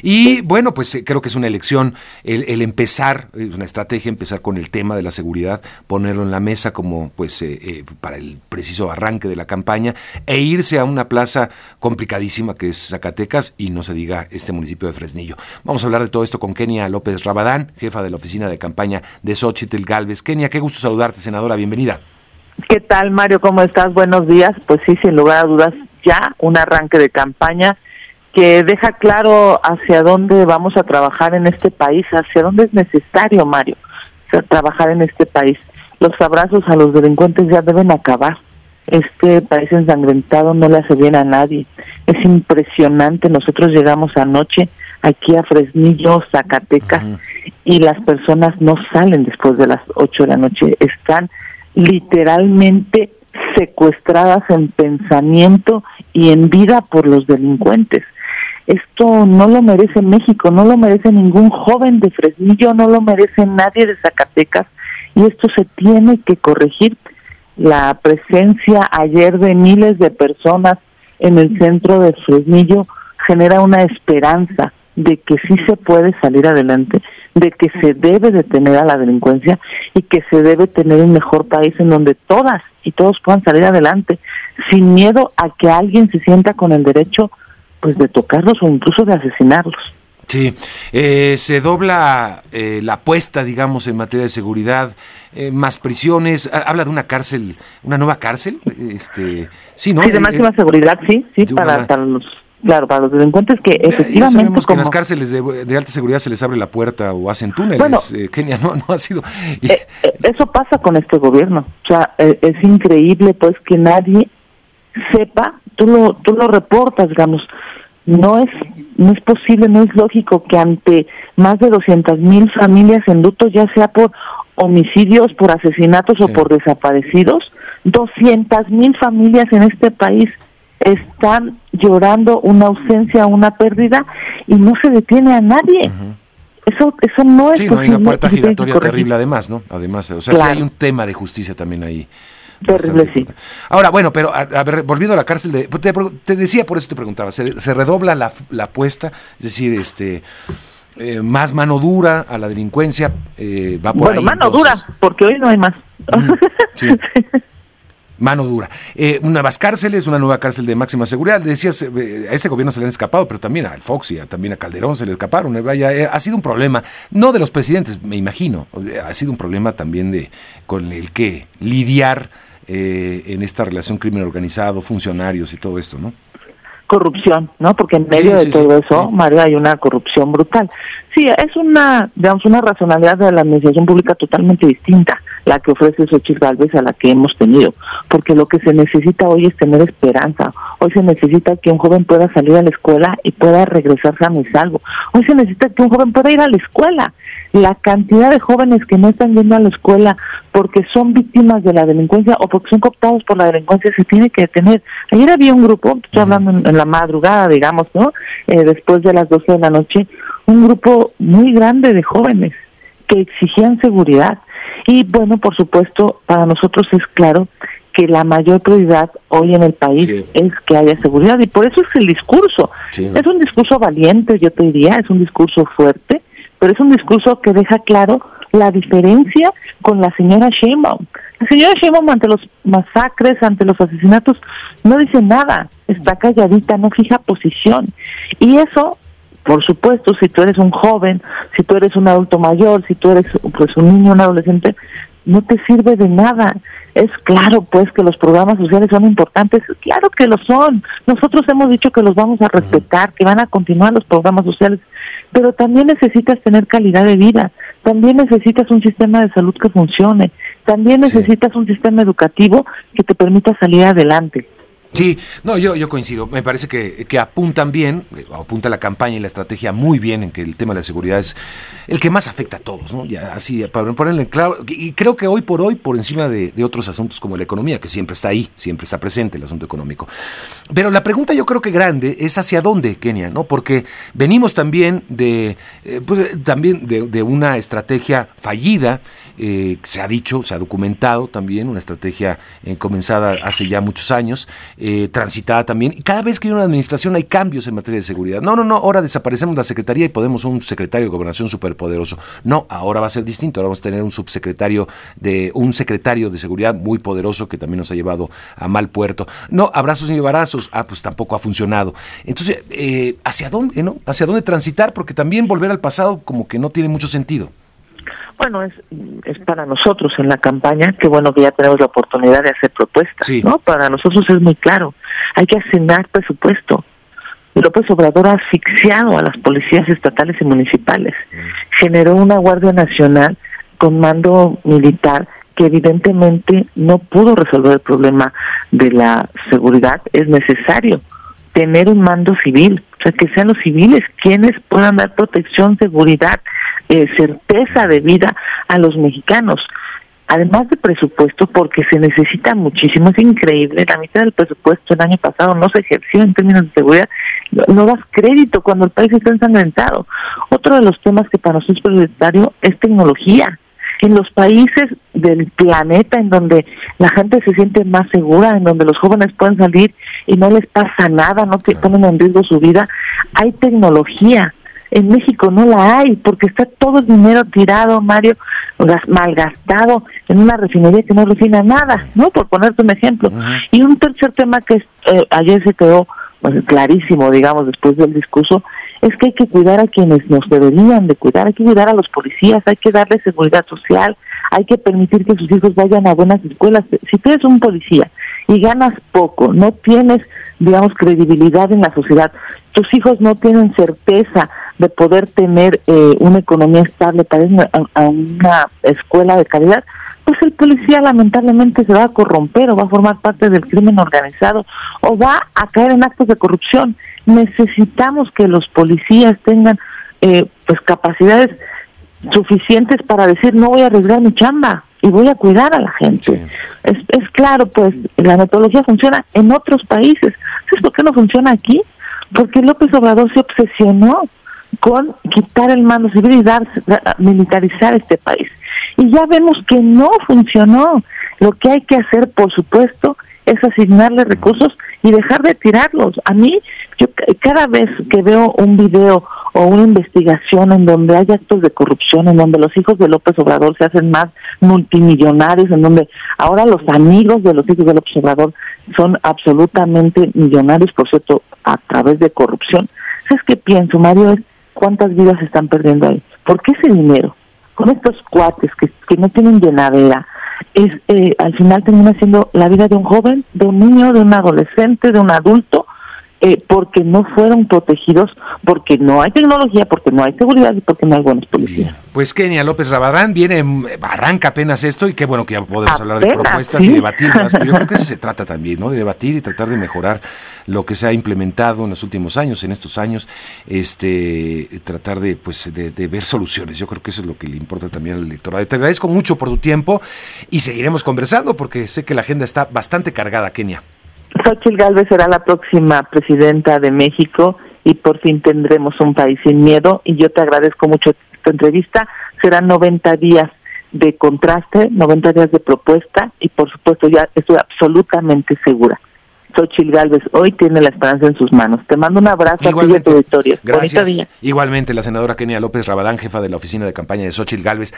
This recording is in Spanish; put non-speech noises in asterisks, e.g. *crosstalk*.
Y bueno, pues eh, creo que es una elección el, empezar, es una estrategia empezar con el tema de la seguridad, ponerlo en la mesa como pues eh, eh, para el preciso arranque de la campaña e irse a una plaza complicadísima que es Zacatecas y no se diga este municipio de Fresnillo. Vamos a hablar de todo esto con Kenia López Rabadán, jefa de la oficina de campaña de Xochitl Galvez. Kenia, qué gusto saludarte, senadora, bienvenida. ¿Qué tal, Mario? ¿Cómo estás? Buenos días. Pues sí, sin lugar a dudas, ya un arranque de campaña que deja claro hacia dónde vamos a trabajar en este país, hacia dónde es necesario, Mario, trabajar en este país. Los abrazos a los delincuentes ya deben acabar. Este país ensangrentado no le hace bien a nadie. Es impresionante. Nosotros llegamos anoche aquí a Fresnillo, Zacatecas, y las personas no salen después de las 8 de la noche. Están literalmente secuestradas en pensamiento y en vida por los delincuentes. Esto no lo merece México, no lo merece ningún joven de Fresnillo, no lo merece nadie de Zacatecas y esto se tiene que corregir. La presencia ayer de miles de personas en el centro de Fresnillo genera una esperanza de que sí se puede salir adelante, de que se debe detener a la delincuencia y que se debe tener un mejor país en donde todas y todos puedan salir adelante sin miedo a que alguien se sienta con el derecho pues de tocarlos o incluso de asesinarlos. Sí, eh, se dobla eh, la apuesta, digamos, en materia de seguridad, eh, más prisiones. Habla de una cárcel, una nueva cárcel, este, sí, ¿no? Sí, de máxima seguridad, sí, sí, para, los, claro, para los delincuentes que efectivamente. Ya sabemos que en las cárceles de, alta seguridad se les abre la puerta o hacen túneles. Bueno, Kenia no, *laughs* no ha sido. eso pasa con este gobierno. O sea, es increíble, pues, que nadie sepa. Tú lo, tú lo reportas, digamos no es no es posible, no es lógico que ante más de 200 mil familias en luto, ya sea por homicidios, por asesinatos o por desaparecidos, 200 mil familias en este país están llorando una ausencia, una pérdida y no se detiene a nadie. Eso, eso no es sí, no hay una puerta giratoria terrible además, ¿no? Además, o sea, sí hay un tema de justicia también ahí. Terrible, sí. Ahora, bueno, pero a, ver, volviendo a la cárcel, de, te, decía, por eso te preguntaba, se, redobla la, la, apuesta, es decir, este eh, más mano dura a la delincuencia, eh, va por bueno, mano dura, porque hoy no hay más. *laughs* sí. mano dura. Eh, nuevas cárceles, una nueva cárcel de máxima seguridad. Decías, eh, a este gobierno se le han escapado, pero también al Fox y también a Calderón se le escaparon. Vaya, ha sido un problema, no de los presidentes, me imagino, ha sido un problema también de con el que lidiar eh, en esta relación crimen organizado, funcionarios y todo esto, ¿no? Corrupción, ¿no? Porque en medio de todo eso, María, hay una corrupción brutal. Sí, es una, digamos, una racionalidad de la administración pública totalmente distinta la que ofrece Xochitl Galvez a la que hemos tenido, porque lo que se necesita hoy es tener esperanza, hoy se necesita que un joven pueda salir a la escuela y pueda regresar sano y salvo, hoy se necesita que un joven pueda ir a la escuela, la cantidad de jóvenes que no están yendo a la escuela porque son víctimas de la delincuencia o porque son cooptados por la delincuencia se tiene que detener. Ayer había un grupo, estoy hablando en, la madrugada, digamos, ¿no? Eh, después de las 12 de la noche, un grupo muy grande de jóvenes que exigían seguridad. Y bueno, por supuesto, para nosotros es claro que la mayor prioridad hoy en el país es que haya seguridad y por eso es el discurso. Es un discurso valiente, yo te diría, es un discurso fuerte, pero es un discurso que deja claro la diferencia con la señora Sheinbaum. La señora Sheinbaum ante los masacres, ante los asesinatos, no dice nada, está calladita, no fija posición. Y eso, por supuesto, si tú eres un joven, si tú eres un adulto mayor, si tú eres pues un niño, un adolescente, no te sirve de nada. Es claro, pues, que los programas sociales son importantes. Claro que lo son. Nosotros hemos dicho que los vamos a respetar, que van a continuar los programas sociales pero también necesitas tener calidad de vida, también necesitas un sistema de salud que funcione, también necesitas un sistema educativo que te permita salir adelante. Sí, no, yo, yo coincido. Me parece que, que, apuntan bien, eh, apunta la campaña y la estrategia muy bien en que el tema de la seguridad es el que más afecta a todos, ¿no? Ya así, para ponerle claro, y creo que hoy por hoy, por encima de, otros asuntos como la economía, que siempre está ahí, siempre está presente el asunto económico. Pero la pregunta yo creo que grande es hacia dónde, Kenia, ¿no? Porque venimos también de, eh, pues, también de, una estrategia fallida, eh, se ha dicho, se ha documentado también, una estrategia comenzada hace ya muchos años, eh, transitada también. Y cada vez que hay una administración hay cambios en materia de seguridad. No, no, no, ahora desaparecemos la Secretaría y podemos un secretario de Gobernación superpoderoso. No, ahora va a ser distinto. Ahora vamos a tener un subsecretario de, un secretario de seguridad muy poderoso que también nos ha llevado a mal puerto. No, abrazos y embarazos. Ah, pues tampoco ha funcionado. Entonces, eh, ¿hacia dónde, no? ¿Hacia dónde transitar? Porque también volver al pasado como que no tiene mucho sentido. Bueno, es, es para nosotros en la campaña, que bueno que ya tenemos la oportunidad de hacer propuestas, ¿no? Para nosotros es muy claro, hay que asignar presupuesto. López Obrador ha asfixiado a las policías estatales y municipales. Generó una Guardia Nacional con mando militar que evidentemente no pudo resolver el problema de la seguridad. Es necesario tener un mando civil, o sea, que sean los civiles quienes puedan dar protección, seguridad, eh, certeza de vida a los mexicanos. Además de presupuesto, porque se necesita muchísimo, es increíble, la mitad del presupuesto el año pasado no se ejerció en términos de seguridad, no das crédito cuando el país está ensangrentado. Otro de los temas que para nosotros es prioritario es tecnología. En los países del planeta en donde la gente se siente más segura, en donde los jóvenes pueden salir y no les pasa nada, no te ponen en riesgo su vida, hay tecnología en México no la hay porque está todo el dinero tirado, Mario, malgastado en una refinería que no refina nada, ¿no? Por ponerte un ejemplo. Y un tercer tema que eh, ayer se quedó pues, clarísimo, digamos, después del discurso, es que hay que cuidar a quienes nos deberían de cuidar, hay que cuidar a los policías, hay que darle seguridad social, hay que permitir que sus hijos vayan a buenas escuelas. Si tú eres un policía y ganas poco, no tienes, digamos, credibilidad en la sociedad, tus hijos no tienen certeza de poder tener eh, una economía estable para ir a, una escuela de calidad, pues el policía lamentablemente se va a corromper o va a formar parte del crimen organizado o va a caer en actos de corrupción. Necesitamos que los policías tengan eh, pues capacidades suficientes para decir no voy a arriesgar mi chamba y voy a cuidar a la gente. Es, es claro, pues la metodología funciona en otros países. ¿Sabes por qué no funciona aquí? Porque López Obrador se obsesionó con quitar el mando civil y dar, militarizar este país. Y ya vemos que no funcionó. Lo que hay que hacer, por supuesto, es asignarle recursos y dejar de tirarlos. A mí, yo cada vez que veo un video o una investigación en donde hay actos de corrupción, en donde los hijos de López Obrador se hacen más multimillonarios, en donde ahora los amigos de los hijos de López Obrador son absolutamente millonarios, por cierto, a través de corrupción. ¿Sabes qué pienso, Mario? Es cuántas vidas están perdiendo ahí. ¿Por qué ese dinero? Con estos cuates que, que no tienen llenadera, es eh, al final termina siendo la vida de un joven, de un niño, de un adolescente, de un adulto, eh, porque no fueron protegidos, porque no hay tecnología, porque no hay seguridad y porque no hay buenos policías. Pues Kenia López Rabadán viene, arranca apenas esto y qué bueno que ya podemos hablar de propuestas y debatirlas. yo creo que eso *laughs* se trata también, ¿no? De debatir y tratar de mejorar lo que se ha implementado en los últimos años, en estos años, este, tratar de, pues, de, de ver soluciones. Yo creo que eso es lo que le importa también al electorado. Te agradezco mucho por tu tiempo y seguiremos conversando porque sé que la agenda está bastante cargada, Kenia. Xochitl Galvez será la próxima presidenta de México y por fin tendremos un país sin miedo y yo te agradezco mucho esta entrevista. Serán 90 días de contraste, 90 días de propuesta y por supuesto ya estoy absolutamente segura. Xochitl Galvez hoy tiene la esperanza en sus manos. Te mando un abrazo a tu auditorio. Gracias. Igualmente, la senadora Kenia López Rabadán, jefa de la oficina de campaña de Xochitl Galvez.